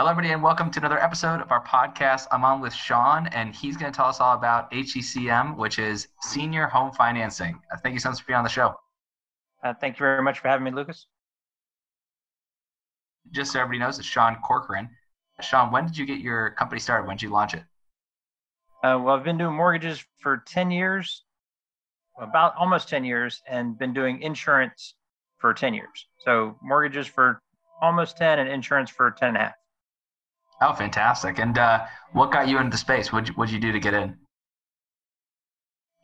Hello, everybody, and welcome to another episode of our podcast. I'm on with Sean, and he's going to tell us all about HECM, which is Senior Home Financing. Uh, thank you so much for being on the show. Uh, thank you very much for having me, Lucas. Just so everybody knows, it's Sean Corcoran. Sean, when did you get your company started? When did you launch it? Uh, well, I've been doing mortgages for 10 years, about almost 10 years, and been doing insurance for 10 years. So mortgages for almost 10 and insurance for 10 and a half. Oh, fantastic! And uh, what got you into the space? What what'd you do to get in?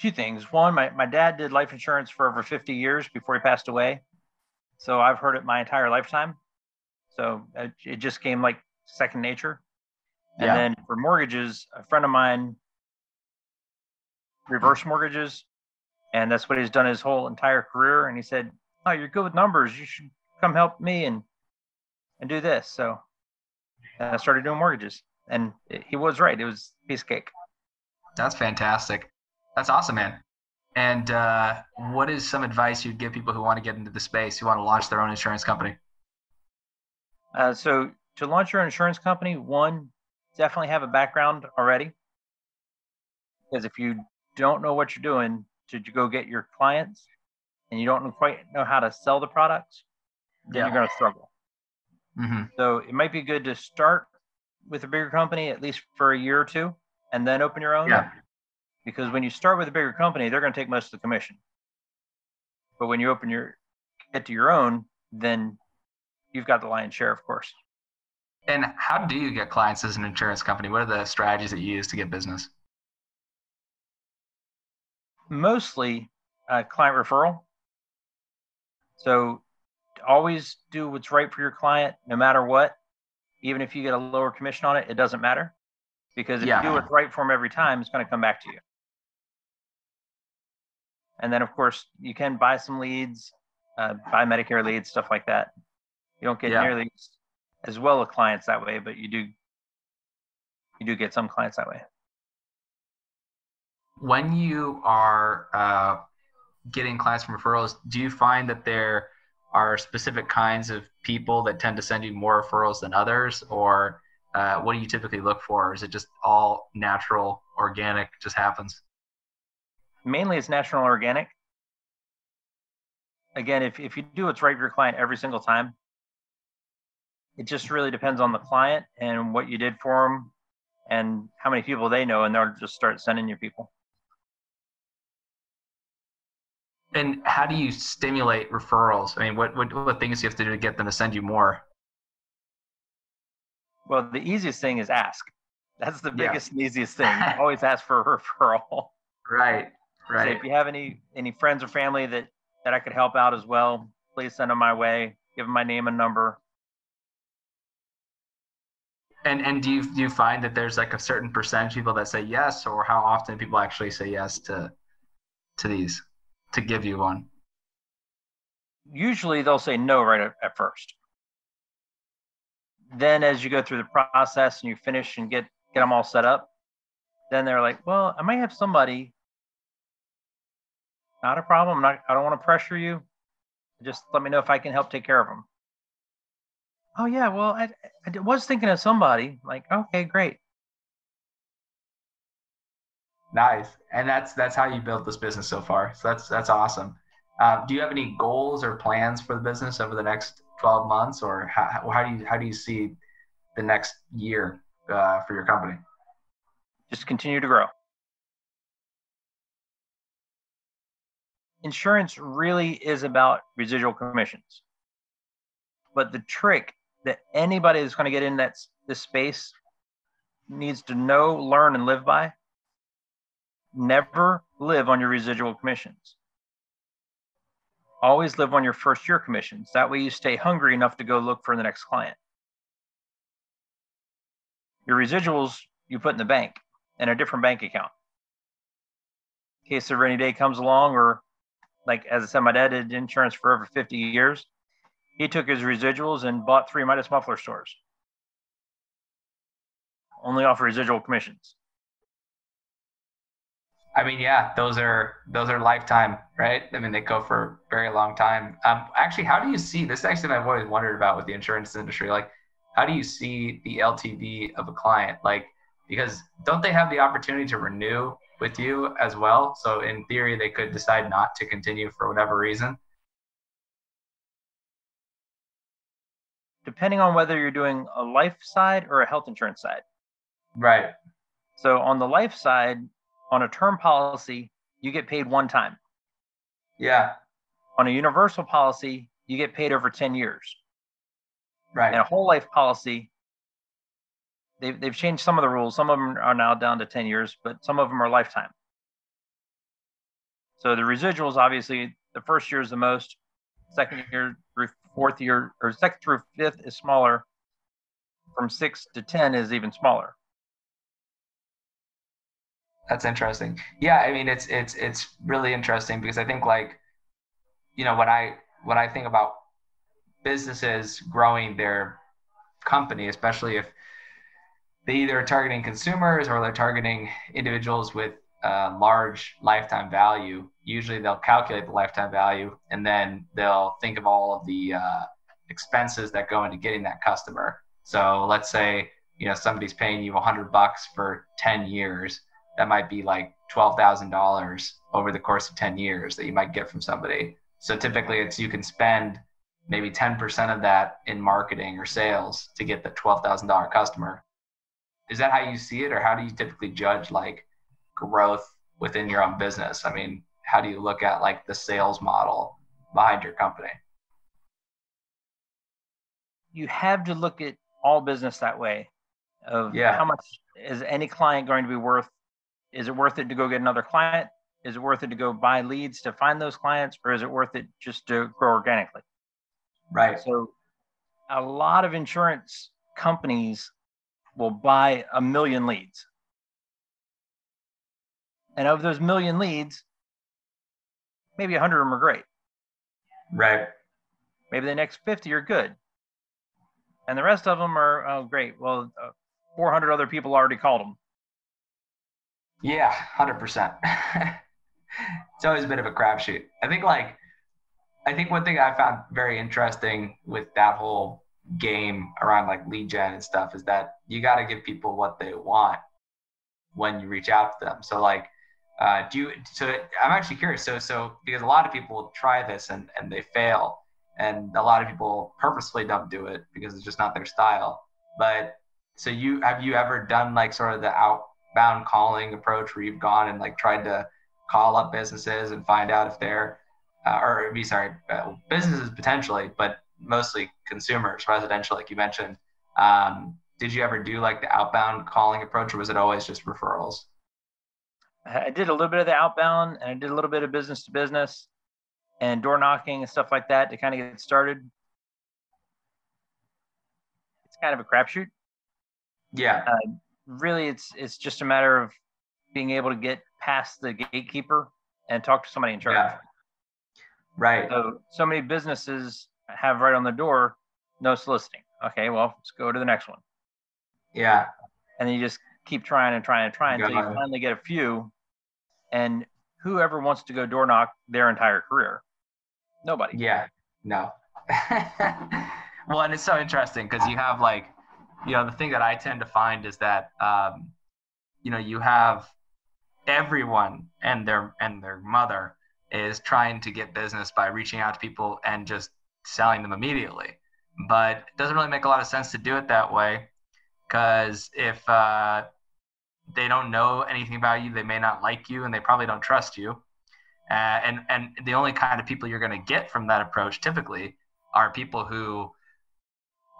Two things. One, my, my dad did life insurance for over 50 years before he passed away. So I've heard it my entire lifetime. So it, it just came like second nature. And yeah. then for mortgages, a friend of mine reverse mortgages, and that's what he's done his whole entire career. And he said, "Oh, you're good with numbers. You should come help me and and do this." So and I started doing mortgages. And he was right. It was piece of cake. That's fantastic. That's awesome, man. And uh, what is some advice you'd give people who want to get into the space, who want to launch their own insurance company? Uh, so, to launch your insurance company, one, definitely have a background already. Because if you don't know what you're doing to go get your clients and you don't quite know how to sell the products, then yeah. you're going to struggle. Mm-hmm. So it might be good to start with a bigger company at least for a year or two, and then open your own. Yeah. Because when you start with a bigger company, they're going to take most of the commission. But when you open your get to your own, then you've got the lion's share, of course. And how do you get clients as an insurance company? What are the strategies that you use to get business? Mostly uh, client referral. So always do what's right for your client no matter what. Even if you get a lower commission on it it doesn't matter. Because if yeah. you do what's right for them every time it's going to come back to you. And then of course you can buy some leads uh, buy medicare leads stuff like that. You don't get yeah. nearly as well of clients that way but you do you do get some clients that way. When you are uh, getting clients from referrals do you find that they're are specific kinds of people that tend to send you more referrals than others or uh, what do you typically look for? Is it just all natural organic just happens? Mainly it's natural organic. Again if, if you do what's right for your client every single time it just really depends on the client and what you did for them and how many people they know and they'll just start sending you people and how do you stimulate referrals? I mean, what, what, what things do you have to do to get them to send you more? Well, the easiest thing is ask. That's the biggest yeah. and easiest thing. Always ask for a referral. Right. Right. So if you have any any friends or family that that I could help out as well, please send them my way. Give them my name and number. And and do you do you find that there's like a certain percentage of people that say yes, or how often people actually say yes to to these? To give you one? Usually they'll say no right at, at first. Then as you go through the process and you finish and get get them all set up, then they're like, "Well, I might have somebody. Not a problem. Not. I don't want to pressure you. Just let me know if I can help take care of them." Oh yeah, well, I, I was thinking of somebody. Like, okay, great. Nice, and that's that's how you built this business so far. So that's that's awesome. Uh, do you have any goals or plans for the business over the next 12 months, or how, how do you how do you see the next year uh, for your company? Just continue to grow. Insurance really is about residual commissions, but the trick that anybody that's going to get in that this space needs to know, learn, and live by Never live on your residual commissions. Always live on your first year commissions. That way you stay hungry enough to go look for the next client. Your residuals you put in the bank in a different bank account. In case a rainy day comes along, or like as I said, my dad did insurance for over 50 years. He took his residuals and bought three Midas muffler stores. Only offer residual commissions. I mean, yeah, those are those are lifetime, right? I mean, they go for a very long time. Um, actually, how do you see this? Is actually, I've always wondered about with the insurance industry. Like, how do you see the LTV of a client? Like, because don't they have the opportunity to renew with you as well? So in theory, they could decide not to continue for whatever reason. Depending on whether you're doing a life side or a health insurance side. Right. So on the life side, on a term policy, you get paid one time. Yeah. On a universal policy, you get paid over 10 years. Right. And a whole life policy, they've, they've changed some of the rules. Some of them are now down to 10 years, but some of them are lifetime. So the residuals, obviously, the first year is the most, second year through fourth year, or second through fifth is smaller. From six to 10 is even smaller. That's interesting. Yeah, I mean, it's it's it's really interesting because I think like, you know, when I when I think about businesses growing their company, especially if they either are targeting consumers or they're targeting individuals with uh, large lifetime value. Usually they'll calculate the lifetime value and then they'll think of all of the uh, expenses that go into getting that customer. So let's say you know somebody's paying you 100 bucks for 10 years. That might be like $12,000 over the course of 10 years that you might get from somebody. So typically it's you can spend maybe 10% of that in marketing or sales to get the $12,000 customer. Is that how you see it, or how do you typically judge like growth within your own business? I mean, how do you look at like the sales model behind your company? You have to look at all business that way of yeah. how much is any client going to be worth? Is it worth it to go get another client? Is it worth it to go buy leads to find those clients, or is it worth it just to grow organically? Right. So a lot of insurance companies will buy a million leads. And of those million leads, maybe 100 of them are great. Right. Maybe the next 50 are good. And the rest of them are, oh, great. Well, uh, 400 other people already called them. Yeah, 100%. it's always a bit of a crapshoot. I think, like, I think one thing I found very interesting with that whole game around like lead gen and stuff is that you got to give people what they want when you reach out to them. So like, uh, do you? So I'm actually curious. So so because a lot of people try this and and they fail, and a lot of people purposefully don't do it because it's just not their style. But so you have you ever done like sort of the outbound calling approach where you've gone and like tried to call up businesses and find out if they're uh, or be sorry, uh, businesses potentially, but mostly consumers, residential, like you mentioned. Um, did you ever do like the outbound calling approach, or was it always just referrals? I did a little bit of the outbound, and I did a little bit of business to business, and door knocking and stuff like that to kind of get started. It's kind of a crapshoot. Yeah. Uh, really, it's it's just a matter of being able to get past the gatekeeper and talk to somebody in charge. Yeah. Right. So so many businesses have right on the door, no soliciting. Okay, well, let's go to the next one. Yeah. And then you just keep trying and trying and trying until you finally get a few. And whoever wants to go door knock their entire career? Nobody. Yeah. No. well, and it's so interesting because you have like, you know, the thing that I tend to find is that, um, you know, you have everyone and their and their mother is trying to get business by reaching out to people and just selling them immediately. But it doesn't really make a lot of sense to do it that way because if uh, they don't know anything about you, they may not like you and they probably don't trust you. Uh, and and the only kind of people you're going to get from that approach typically are people who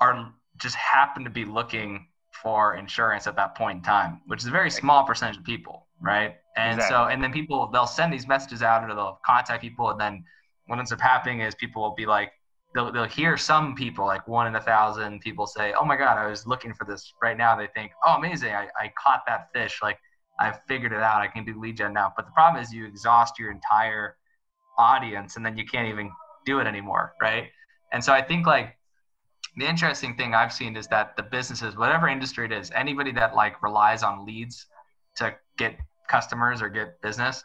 are just happen to be looking for insurance at that point in time, which is a very small percentage of people, right? And exactly. so, and then people they'll send these messages out, or they'll contact people, and then what ends up happening is people will be like, they'll they'll hear some people, like one in a thousand people, say, "Oh my God, I was looking for this right now." They think, "Oh, amazing! I, I caught that fish! Like I figured it out. I can do lead gen now." But the problem is, you exhaust your entire audience, and then you can't even do it anymore, right? And so I think like the interesting thing I've seen is that the businesses, whatever industry it is, anybody that like relies on leads to get customers or get business,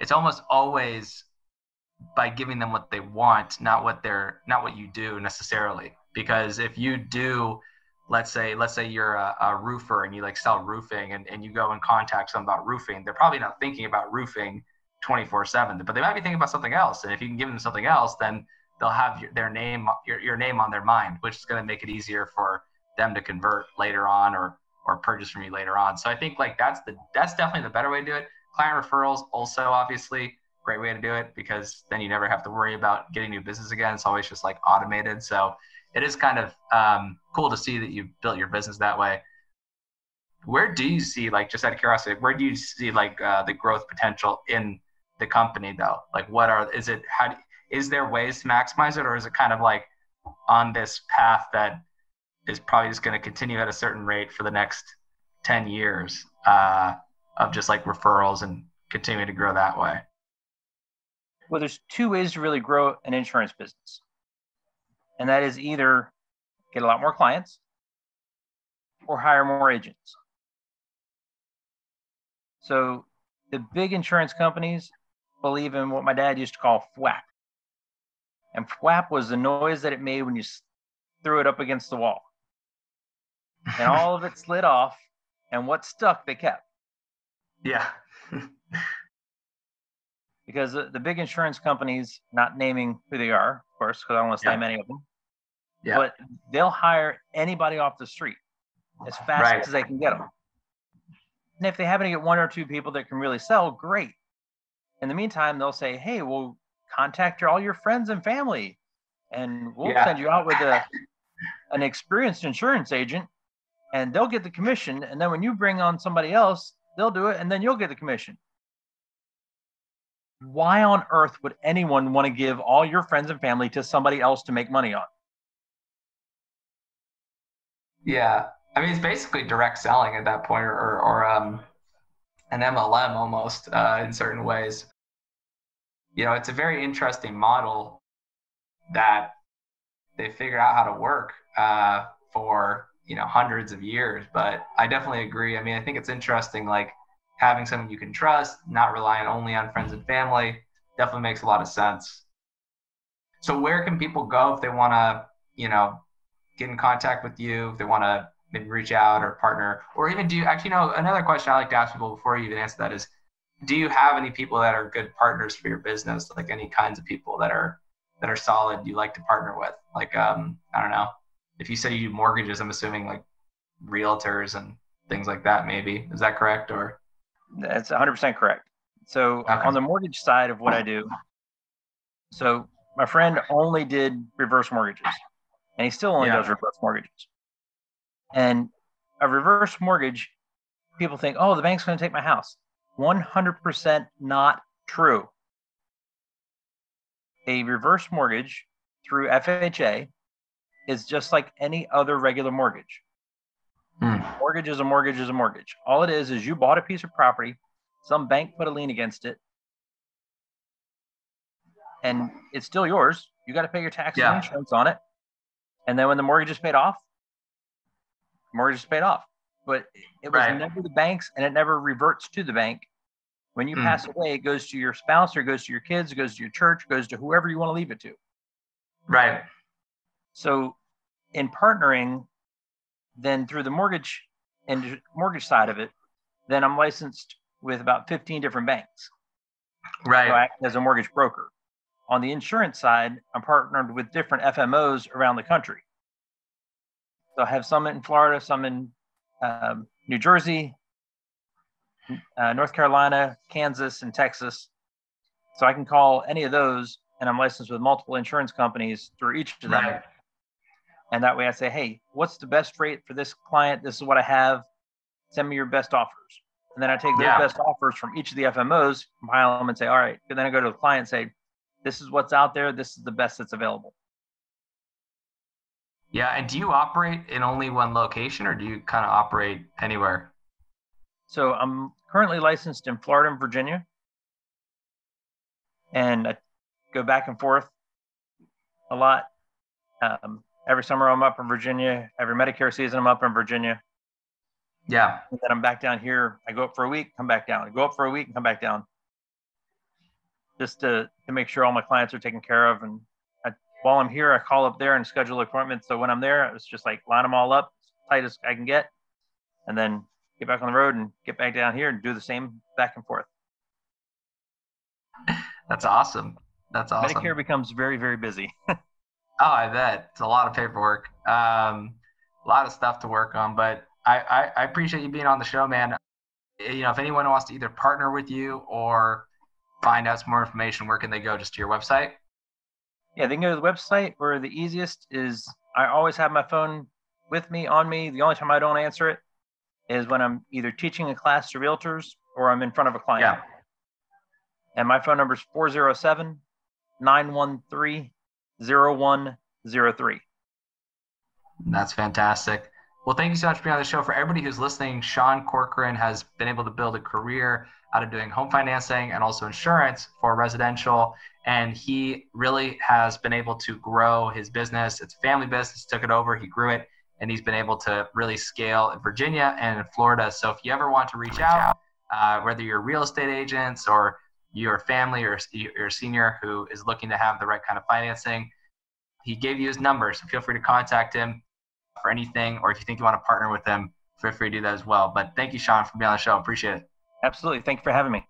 it's almost always by giving them what they want, not what they're not what you do necessarily. Because if you do let's say let's say you're a, a, roofer and you like sell roofing and, and you go and contact someone about roofing they're probably not thinking about roofing 24 7 but they might be thinking about something else and if you can give them something else then they'll have your, their name your, your name on their mind which is going to make it easier for them to convert later on or or purchase from you later on so i think like that's the that's definitely the better way to do it client referrals also obviously great way to do it because then you never have to worry about getting new business again it's always just like automated so it is kind of um, cool to see that you built your business that way. Where do you see, like, just out of curiosity, where do you see like uh, the growth potential in the company though? Like, what are is it? How do, is there ways to maximize it, or is it kind of like on this path that is probably just going to continue at a certain rate for the next ten years uh, of just like referrals and continuing to grow that way? Well, there's two ways to really grow an insurance business and that is either get a lot more clients or hire more agents. So the big insurance companies believe in what my dad used to call FWAP. And FWAP was the noise that it made when you threw it up against the wall. And all of it slid off, and what stuck, they kept. Yeah. because the, the big insurance companies, not naming who they are, of course, because I don't want to name yeah. any of them, yeah. but they'll hire anybody off the street as fast right. as they can get them. And if they happen to get one or two people that can really sell, great. In the meantime, they'll say, "Hey, we'll contact your, all your friends and family, and we'll yeah. send you out with a an experienced insurance agent, and they'll get the commission. And then when you bring on somebody else, they'll do it, and then you'll get the commission." why on earth would anyone want to give all your friends and family to somebody else to make money on? Yeah. I mean, it's basically direct selling at that point, or, or um, an MLM almost uh, in certain ways. You know, it's a very interesting model that they figured out how to work uh, for you know hundreds of years. But I definitely agree. I mean, I think it's interesting, like having someone you can trust, not relying only on friends and family, definitely makes a lot of sense. So where can people go if they want to, you know, get in contact with you, if they want to maybe reach out or partner, or even do you actually you know another question I like to ask people before you even answer that is, do you have any people that are good partners for your business? Like any kinds of people that are that are solid you like to partner with? Like um, I don't know. If you say you do mortgages, I'm assuming like realtors and things like that. Maybe is that correct or? That's 100% correct. So okay. on the mortgage side of what I do, so my friend only did reverse mortgages, and he still only yeah. does reverse mortgages. And a reverse mortgage, people think, oh, the bank's going to take my house. 100% not true. A reverse mortgage through FHA is just like any other regular mortgage. Mm. Mortgage is a mortgage is a mortgage. All it is is you bought a piece of property, some bank put a lien against it, and it's still yours. You got to pay your taxes yeah. and insurance on it. And then when the mortgage is paid off, mortgage is paid off. But it was right. never the bank's and it never reverts to the bank. When you mm. pass away, it goes to your spouse or it goes to your kids, it goes to your church, goes to whoever you want to leave it to. Right. So in partnering, then through the mortgage and mortgage side of it, then I'm licensed with about 15 different banks. Right. So I act as a mortgage broker. On the insurance side, I'm partnered with different FMOs around the country. So I have some in Florida, some in um, New Jersey, uh, North Carolina, Kansas, and Texas. So I can call any of those, and I'm licensed with multiple insurance companies through each of them. Right. And that way I say, hey, what's the best rate for this client? This is what I have. Send me your best offers. And then I take those yeah. best offers from each of the FMOs, compile them, and say, all right. And then I go to the client and say, this is what's out there. This is the best that's available. Yeah. And do you operate in only one location or do you kind of operate anywhere? So I'm currently licensed in Florida and Virginia. And I go back and forth a lot. Um, every summer I'm up in Virginia. Every Medicare season I'm up in Virginia. Yeah. And then I'm back down here. I go up for a week, come back down. I go up for a week and come back down. Just to, to make sure all my clients are taken care of. And while I'm here, I call up there and schedule appointments. So when I'm there, it's just like line them all up, tight as I can get, and then get back on the road and get back down here and do the same back and forth. That's awesome. That's awesome. Medicare becomes very, very busy. oh, I bet. It's a lot of paperwork, um, a lot of stuff to work on. But I, I, I appreciate you being on the show, man. You know, if anyone wants to either partner with you or find out some more information, where can they go? Just to your website? Yeah, they can go to the website, or the easiest is I always have my phone with me on me. The only time I don't answer it is when I'm either teaching a class to realtors or I'm in front of a client. Yeah. And my phone number is 407 913 0103. That's fantastic. Well, thank you so much for being on the show. For everybody who's listening, Sean Corcoran has been able to build a career out of doing home financing and also insurance for residential. And he really has been able to grow his business. It's a family business, took it over, he grew it, and he's been able to really scale in Virginia and in Florida. So if you ever want to reach out, uh, whether you're real estate agents or your family or your senior who is looking to have the right kind of financing, he gave you his number. So feel free to contact him for anything, or if you think you want to partner with them, feel free to do that as well. But thank you, Sean, for being on the show. Appreciate it. Absolutely. Thank you for having me.